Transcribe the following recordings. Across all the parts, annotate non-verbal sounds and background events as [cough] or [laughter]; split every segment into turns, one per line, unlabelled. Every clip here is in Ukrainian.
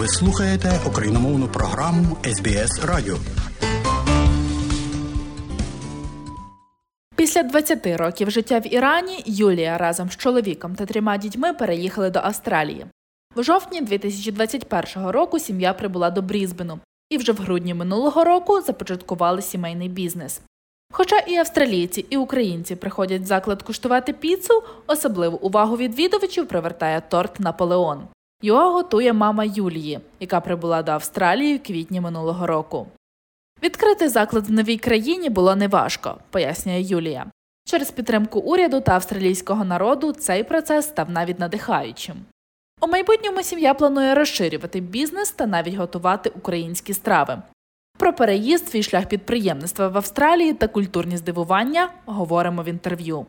Ви слухаєте україномовну програму СБС Радіо.
Після 20 років життя в Ірані Юлія разом з чоловіком та трьома дітьми переїхали до Австралії. В жовтні 2021 року сім'я прибула до Брізбену і вже в грудні минулого року започаткували сімейний бізнес. Хоча і австралійці, і українці приходять в заклад куштувати піцу, особливу увагу відвідувачів привертає торт Наполеон. Його готує мама Юлії, яка прибула до Австралії в квітні минулого року. Відкрити заклад в новій країні було неважко, пояснює Юлія. Через підтримку уряду та австралійського народу цей процес став навіть надихаючим. У майбутньому сім'я планує розширювати бізнес та навіть готувати українські страви. Про переїзд, свій шлях підприємництва в Австралії та культурні здивування говоримо в інтерв'ю.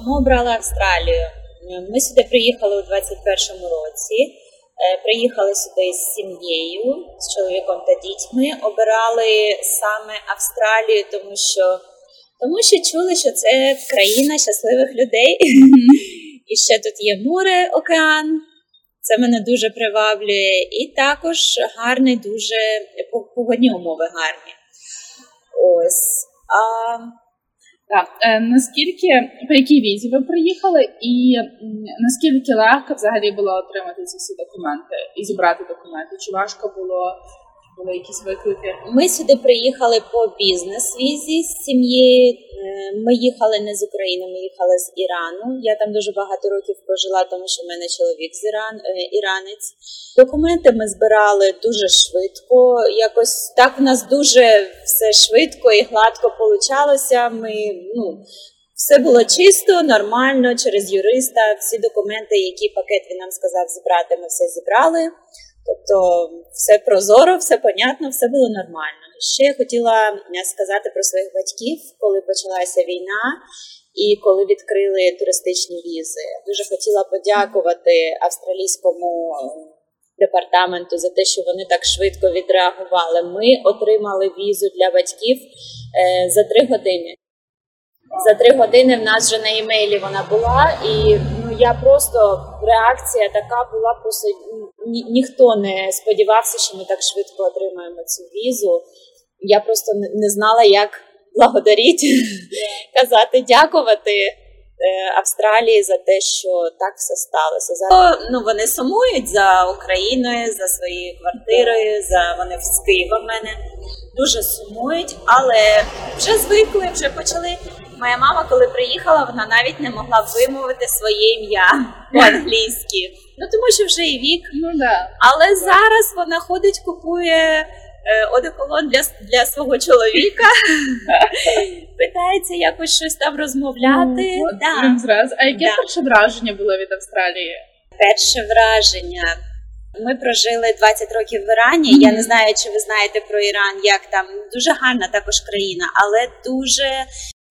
Чому обрала Австралію? Ми сюди приїхали у 21-му році. Е, Приїхали сюди з сім'єю, з чоловіком та дітьми. Обирали саме Австралію, тому що, тому що чули, що це країна щасливих людей. І ще тут є море, океан. Це мене дуже приваблює. І також гарний, дуже погодні умови гарні. Ось. А
Так, е, наскільки по якій візі ви приїхали, і наскільки легко взагалі було отримати ці всі документи і зібрати документи? Чи важко було були якісь виклики?
Ми сюди приїхали по бізнес-візі з сім'єю. Е, Ми їхали не з України, ми їхали з Ірану. Я там дуже багато років прожила, тому що в мене чоловік з Іран, е, іранець. Документи ми збирали дуже швидко. Якось так у нас дуже все швидко і гладко получалося. Ми ну. Все було чисто, нормально, через юриста. Всі документи, які пакет він нам сказав зібрати, ми все зібрали. Тобто все прозоро, все понятно, все було нормально. Ще я хотіла е, сказати про своїх батьків, коли почалася війна і коли відкрили туристичні візи. Дуже хотіла подякувати австралійському е, департаменту за те, що вони так швидко відреагували. Ми отримали візу для батьків е, за три години. За три години в нас вже на імейлі вона була, і я просто реакція така була. Просто ні, ніхто не сподівався, що ми так швидко отримаємо цю візу. Я просто не, знала, як благодаріти, [laughs] казати, дякувати Австралії за те, що так все сталося. За ну вони сумують за Україною, за своєю квартирою, за вони з Києва в мене дуже сумують, але вже звикли, вже почали. Моя мама, коли приїхала, вона навіть не могла вимовити своє ім'я [laughs] по-англійськи. Ну тому що вже і вік.
Ну да.
Але зараз вона ходить, купує е, одеколон для, для свого чоловіка, [laughs] питається якось щось там розмовляти.
Ну,
да.
зразу. А яке
Да.
перше враження було від Австралії?
Перше враження. Ми прожили 20 років в Ірані. Я не знаю, чи ви знаєте про Іран, як там дуже гарна також країна, але дуже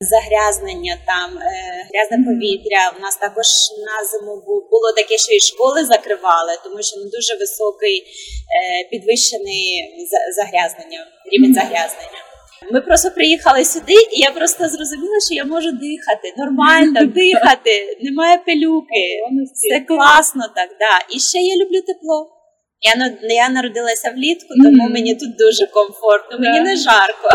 загрязнення там, е, грязне повітря. У нас також на зиму було таке, що і школи закривали, тому що ну, дуже високий е, підвищений загрязнення, рівень загрязнення. Ми просто приїхали сюди, і я просто зрозуміла, що я можу дихати нормально, дихати, немає пилюки. Все класно так, да. І ще я люблю тепло. Я, я народилася влітку, тому
Мгм.
мені тут дуже комфортно, мені не жарко.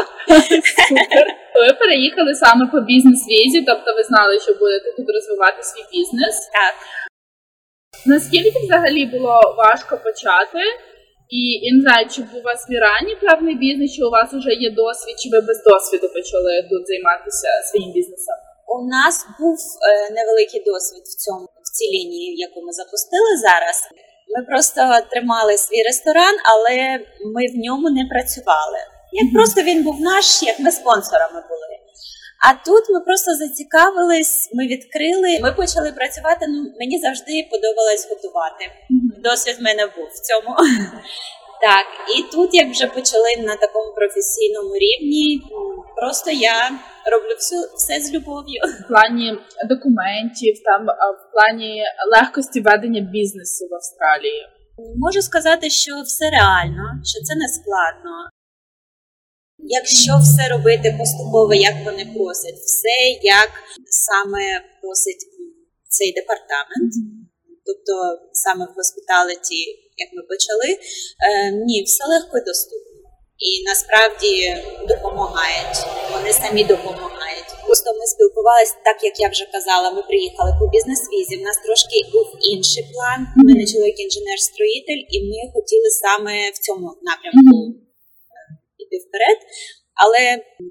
Супер. Ви переїхали саме по бізнес-візі, тобто ви знали, що будете тут розвивати свій бізнес.
Так.
Наскільки взагалі було важко почати? І я не знаю, чи був у вас в Ірані певний бізнес, чи у вас вже є досвід, чи ви без досвіду почали тут займатися своїм бізнесом?
У нас був е, невеликий досвід в цьому в цій лінії, яку ми запустили зараз. Ми просто тримали свій ресторан, але ми в ньому не працювали. Як просто він був наш, як ми спонсорами були. А тут ми просто зацікавились, ми відкрили, ми почали працювати. Ну мені завжди подобалось готувати. Досвід в мене був в цьому. Так, і тут, як вже почали на такому професійному рівні, просто я роблю все, все з любов'ю.
В плані документів, там в плані легкості ведення бізнесу в Австралії.
Можу сказати, що все реально, що це не складно. Якщо все робити поступово, як вони просять, все як саме просить цей департамент, тобто саме в госпіталіті, як ми почали, е, ні, все легко і доступно. І насправді допомагають. Вони самі допомагають. Просто ми спілкувалися, так як я вже казала. Ми приїхали по бізнес-візі. В нас трошки був інший план. У мене чоловік інженер-строїтель, і ми хотіли саме в цьому напрямку йти вперед. Але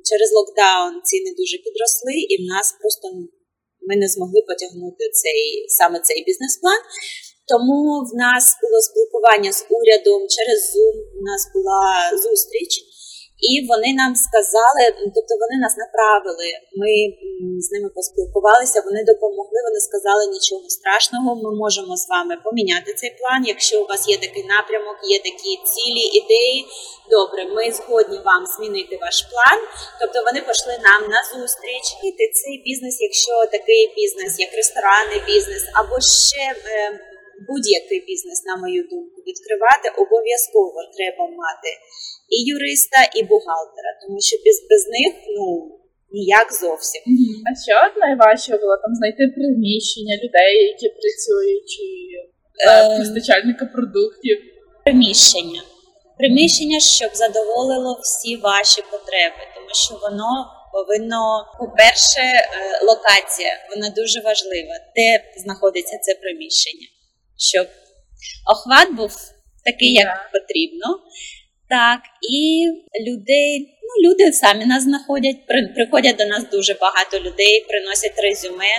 через локдаун ціни дуже підросли, і в нас просто ми не змогли потягнути цей саме цей бізнес-план. Тому в нас було спілкування з урядом через Zoom, У нас була зустріч, і вони нам сказали, тобто вони нас направили. Ми з ними поспілкувалися. Вони допомогли. Вони сказали нічого страшного. Ми можемо з вами поміняти цей план. Якщо у вас є такий напрямок, є такі цілі ідеї. Добре, ми згодні вам змінити ваш план. Тобто вони пішли нам на зустріч. І Цей бізнес, якщо такий бізнес, як ресторанний бізнес, або ще. Будь-який бізнес, на мою думку, відкривати обов'язково треба мати і юриста, і бухгалтера, тому що без, без них ну ніяк зовсім.
А що найважче було там знайти приміщення людей, які працюють, чи е, постачальника продуктів?
Приміщення. Приміщення, щоб задоволило всі ваші потреби, тому що воно повинно, по-перше, е, локація, вона дуже важлива, де знаходиться це приміщення щоб охват був такий, як yeah. потрібно. Так, і людей, ну люди самі нас знаходять, при, приходять до нас дуже багато людей, приносять резюме,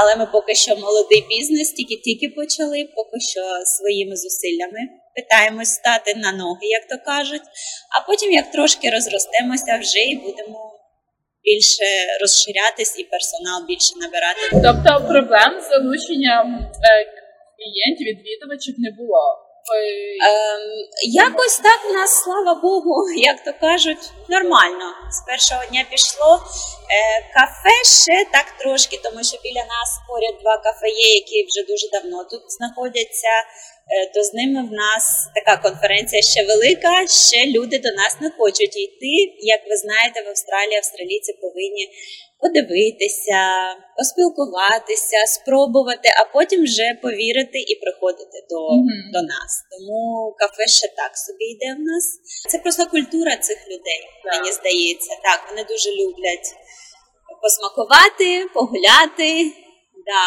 але ми поки що молодий бізнес, тільки-тільки почали, поки що своїми зусиллями питаємось стати на ноги, як то кажуть. А потім, як трошки розростемося, вже і будемо більше розширятись і персонал більше набирати.
Тобто проблем з залученням е, клієнтів, відвідувачів не було.
Ем, якось так в нас, слава Богу, [laughs] як то кажуть, нормально. З першого дня пішло. Е, кафе ще так трошки, тому що біля нас поряд два кафе є, які вже дуже давно тут знаходяться. Е, то з ними в нас така конференція ще велика. Ще люди до нас не хочуть йти. Як ви знаєте, в Австралії австралійці повинні подивитися, поспілкуватися, спробувати, а потім вже повірити і приходити до mm-hmm. до нас. Тому кафе ще так собі йде в нас. Це просто культура цих людей, yeah. мені здається. Так, вони дуже люблять посмакувати, погуляти. Да.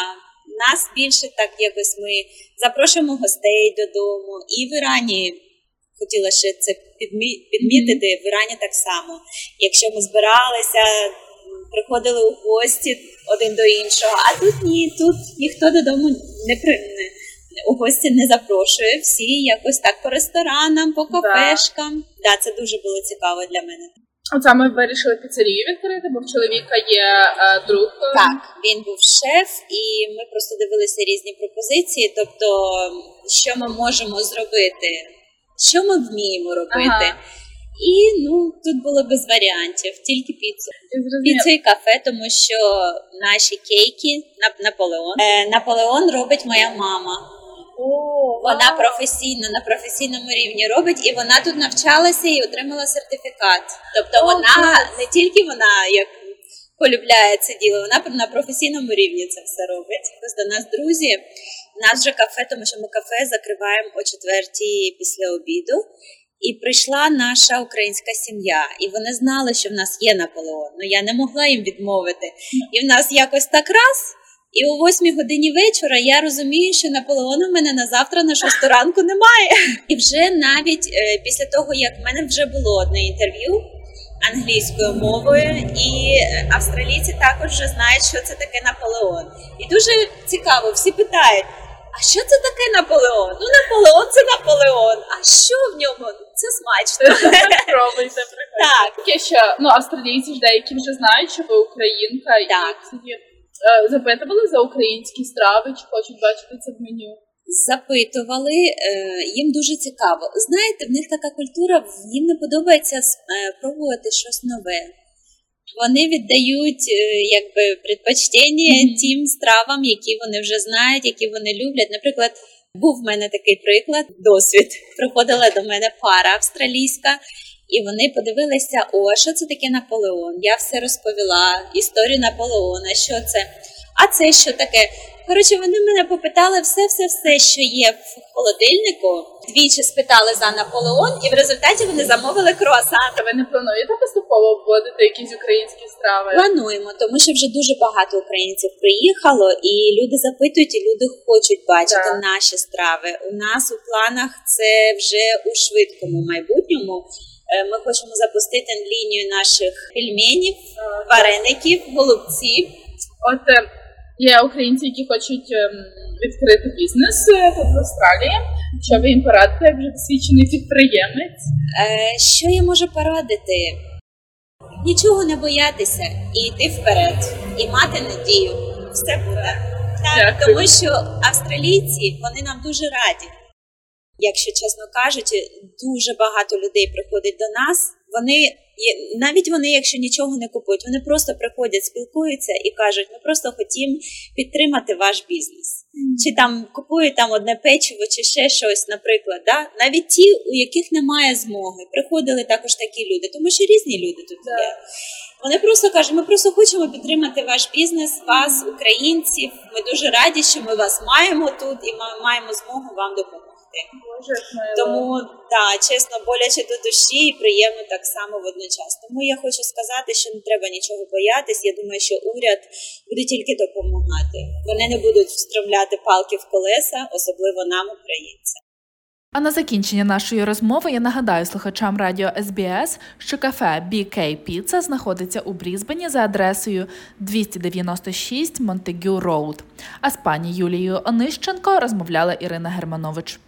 Нас більше так якось ми запрошуємо гостей додому і в Ірані. Хотіла ще це підмітити в Ірані так само. Якщо ми збиралися приходили у гості один до іншого. А тут ні, тут ніхто додому не при не, у гості не запрошує. Всі якось так по ресторанам, по кафешкам. Да. да, це дуже було цікаво для мене.
Оце ми вирішили піцерію відкрити, бо в чоловіка є е, друг.
Так, він був шеф, і ми просто дивилися різні пропозиції. Тобто, що ми можемо зробити, що ми вміємо робити. Ага. І ну тут було без варіантів, тільки піцу. Піцу і кафе, тому що наші кейки Наполеон. Е, Наполеон робить моя мама.
О,
Вона професійно на професійному рівні робить, і вона тут навчалася і отримала сертифікат. Тобто, О, вона не тільки вона як полюбляє це діло, вона на професійному рівні це все робить. Ось до нас друзі. У нас вже кафе, тому що ми кафе закриваємо о четвертій після обіду. І прийшла наша українська сім'я, і вони знали, що в нас є Наполеон. Ну я не могла їм відмовити. І в нас якось так раз. І о восьмій годині вечора я розумію, що Наполеона в мене на завтра на шосту ранку немає. І вже навіть е, після того, як в мене вже було одне інтерв'ю англійською мовою, і австралійці також вже знають, що це таке Наполеон. І дуже цікаво, всі питають. А що це таке Наполеон? Ну, Наполеон це Наполеон. А що в ньому? Це смачно. [laughs]
Пробуйте,
Так.
Таке, що ну, австралійці ж деякі вже знають, що ви українка,
так.
і е, запитували за українські страви, чи хочуть бачити це в меню.
Запитували, е, їм дуже цікаво. Знаєте, в них така культура, їм не подобається е, пробувати щось нове. Вони віддають е, якби предпочтення mm-hmm. тим стравам, які вони вже знають, які вони люблять. Наприклад, був в мене такий приклад, досвід. Приходила до мене пара австралійська, І вони подивилися: о, що це таке Наполеон? Я все розповіла, історію Наполеона, що це, а це що таке? Коротше, вони мене попитали все-все-все, що є в холодильнику. Двічі спитали за Наполеон, і в результаті вони замовили круасан.
Ви не плануєте поступово вводити якісь українські страви?
Плануємо, тому що вже дуже багато українців приїхало, і люди запитують, і люди хочуть бачити
Так.
наші страви. У нас у планах це вже у швидкому майбутньому. Е, Ми хочемо запустити лінію наших пельменів, вареників, голубців.
От е, є українці, які хочуть ем, відкрити бізнес е, тут в Австралії. Що ви їм порадите, як вже досвідчений підприємець?
Е, Що я можу порадити? Нічого не боятися і йти вперед, і мати надію. Все буде. Так,
Дякую.
тому що австралійці вони нам дуже раді. Якщо чесно кажучи, дуже багато людей приходить до нас. Вони є- навіть вони, якщо нічого не купують, вони просто приходять, спілкуються і кажуть: ми просто хотімо підтримати ваш бізнес. Чи там купують там одне печиво, чи ще щось, наприклад. Да? Навіть ті, у яких немає змоги, приходили також такі люди, тому що різні люди тут
Так.
є. Вони просто кажуть, ми просто хочемо підтримати ваш бізнес, вас, українців. Ми дуже раді, що ми вас маємо тут і ма- маємо змогу вам допомогти.
Боже.
Тому да, чесно, боляче до душі і приємно так само водночас. Тому я хочу сказати, що не треба нічого боятись. Я думаю, що уряд буде тільки допомагати. Вони не будуть встромляти палки в колеса, особливо нам, українцям.
А на закінчення нашої розмови я нагадаю слухачам радіо СБС, що кафе BK Pizza знаходиться у Брізбені за адресою 296 Монтегю Роуд. А з пані Юлією Онищенко розмовляла Ірина Германович.